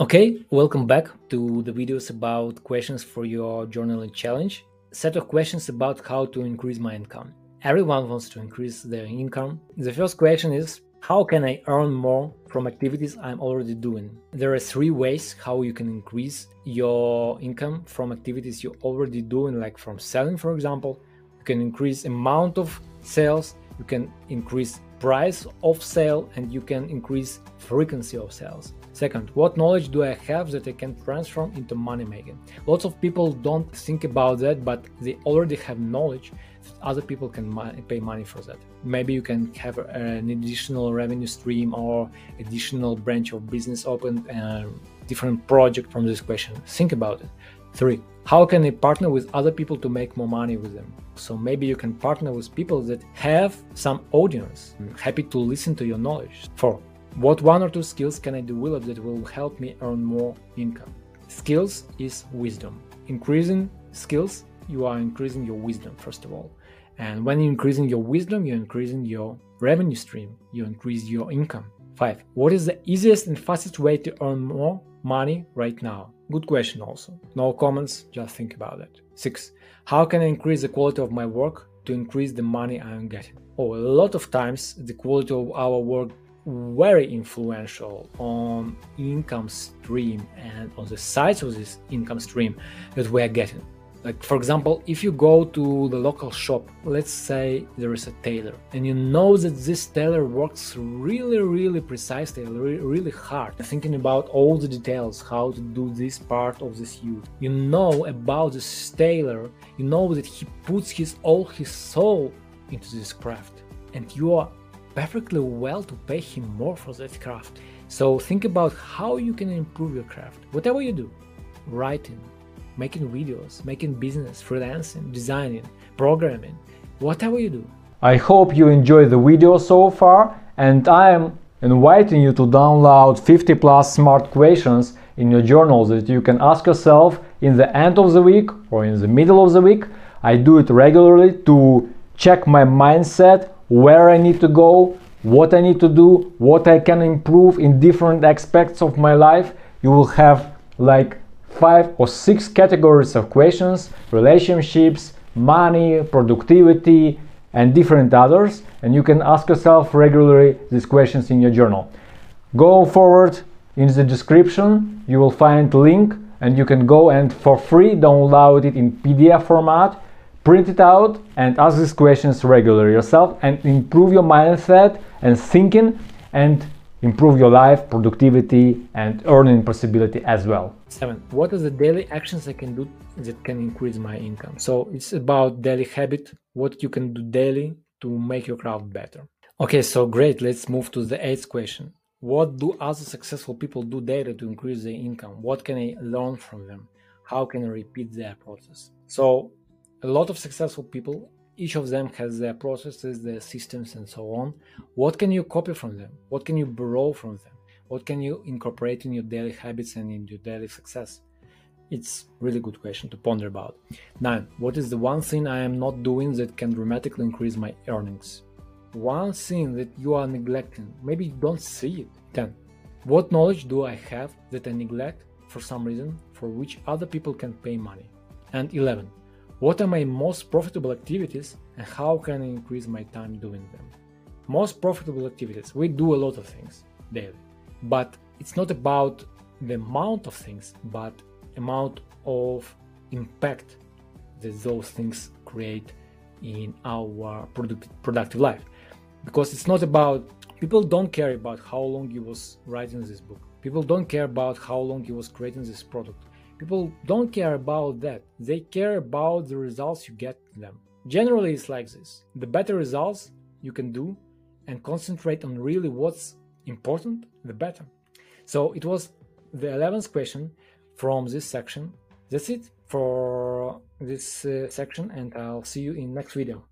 Okay, welcome back to the videos about questions for your journaling challenge. Set of questions about how to increase my income. Everyone wants to increase their income. The first question is how can I earn more from activities I'm already doing? There are three ways how you can increase your income from activities you're already doing, like from selling, for example. You can increase amount of sales, you can increase price of sale, and you can increase frequency of sales. Second, what knowledge do I have that I can transform into money making? Lots of people don't think about that, but they already have knowledge that other people can pay money for that. Maybe you can have an additional revenue stream or additional branch of business opened, a uh, different project from this question. Think about it. Three, how can I partner with other people to make more money with them? So maybe you can partner with people that have some audience, mm, happy to listen to your knowledge. Four, what one or two skills can I develop that will help me earn more income? Skills is wisdom. Increasing skills, you are increasing your wisdom, first of all. And when you're increasing your wisdom, you're increasing your revenue stream, you increase your income. Five, what is the easiest and fastest way to earn more money right now? Good question, also. No comments, just think about it. Six, how can I increase the quality of my work to increase the money I am getting? Oh, a lot of times the quality of our work very influential on income stream and on the size of this income stream that we are getting. Like for example if you go to the local shop let's say there is a tailor and you know that this tailor works really really precisely really hard thinking about all the details how to do this part of this suit you know about this tailor you know that he puts his all his soul into this craft and you are perfectly well to pay him more for that craft. So think about how you can improve your craft. Whatever you do, writing, making videos, making business, freelancing, designing, programming, whatever you do. I hope you enjoyed the video so far and I am inviting you to download 50 plus smart questions in your journal that you can ask yourself in the end of the week or in the middle of the week. I do it regularly to check my mindset where I need to go, what I need to do, what I can improve in different aspects of my life. You will have like five or six categories of questions relationships, money, productivity, and different others. And you can ask yourself regularly these questions in your journal. Go forward in the description, you will find link and you can go and for free download it in PDF format print it out and ask these questions regularly yourself and improve your mindset and thinking and improve your life productivity and earning possibility as well. Seven what are the daily actions i can do that can increase my income? So it's about daily habit what you can do daily to make your craft better. Okay so great let's move to the eighth question. What do other successful people do daily to increase their income? What can i learn from them? How can i repeat their process? So a lot of successful people each of them has their processes their systems and so on. What can you copy from them? What can you borrow from them? What can you incorporate in your daily habits and in your daily success? It's really good question to ponder about. Nine what is the one thing i am not doing that can dramatically increase my earnings? One thing that you are neglecting maybe you don't see it 10 what knowledge do i have that i neglect for some reason for which other people can pay money? And 11 what are my most profitable activities and how can I increase my time doing them? Most profitable activities. We do a lot of things daily, but it's not about the amount of things, but amount of impact that those things create in our product, productive life. Because it's not about people don't care about how long you was writing this book. People don't care about how long you was creating this product People don't care about that. They care about the results you get them. Generally, it's like this. The better results you can do and concentrate on really what's important, the better. So it was the 11th question from this section. That's it for this uh, section and I'll see you in next video.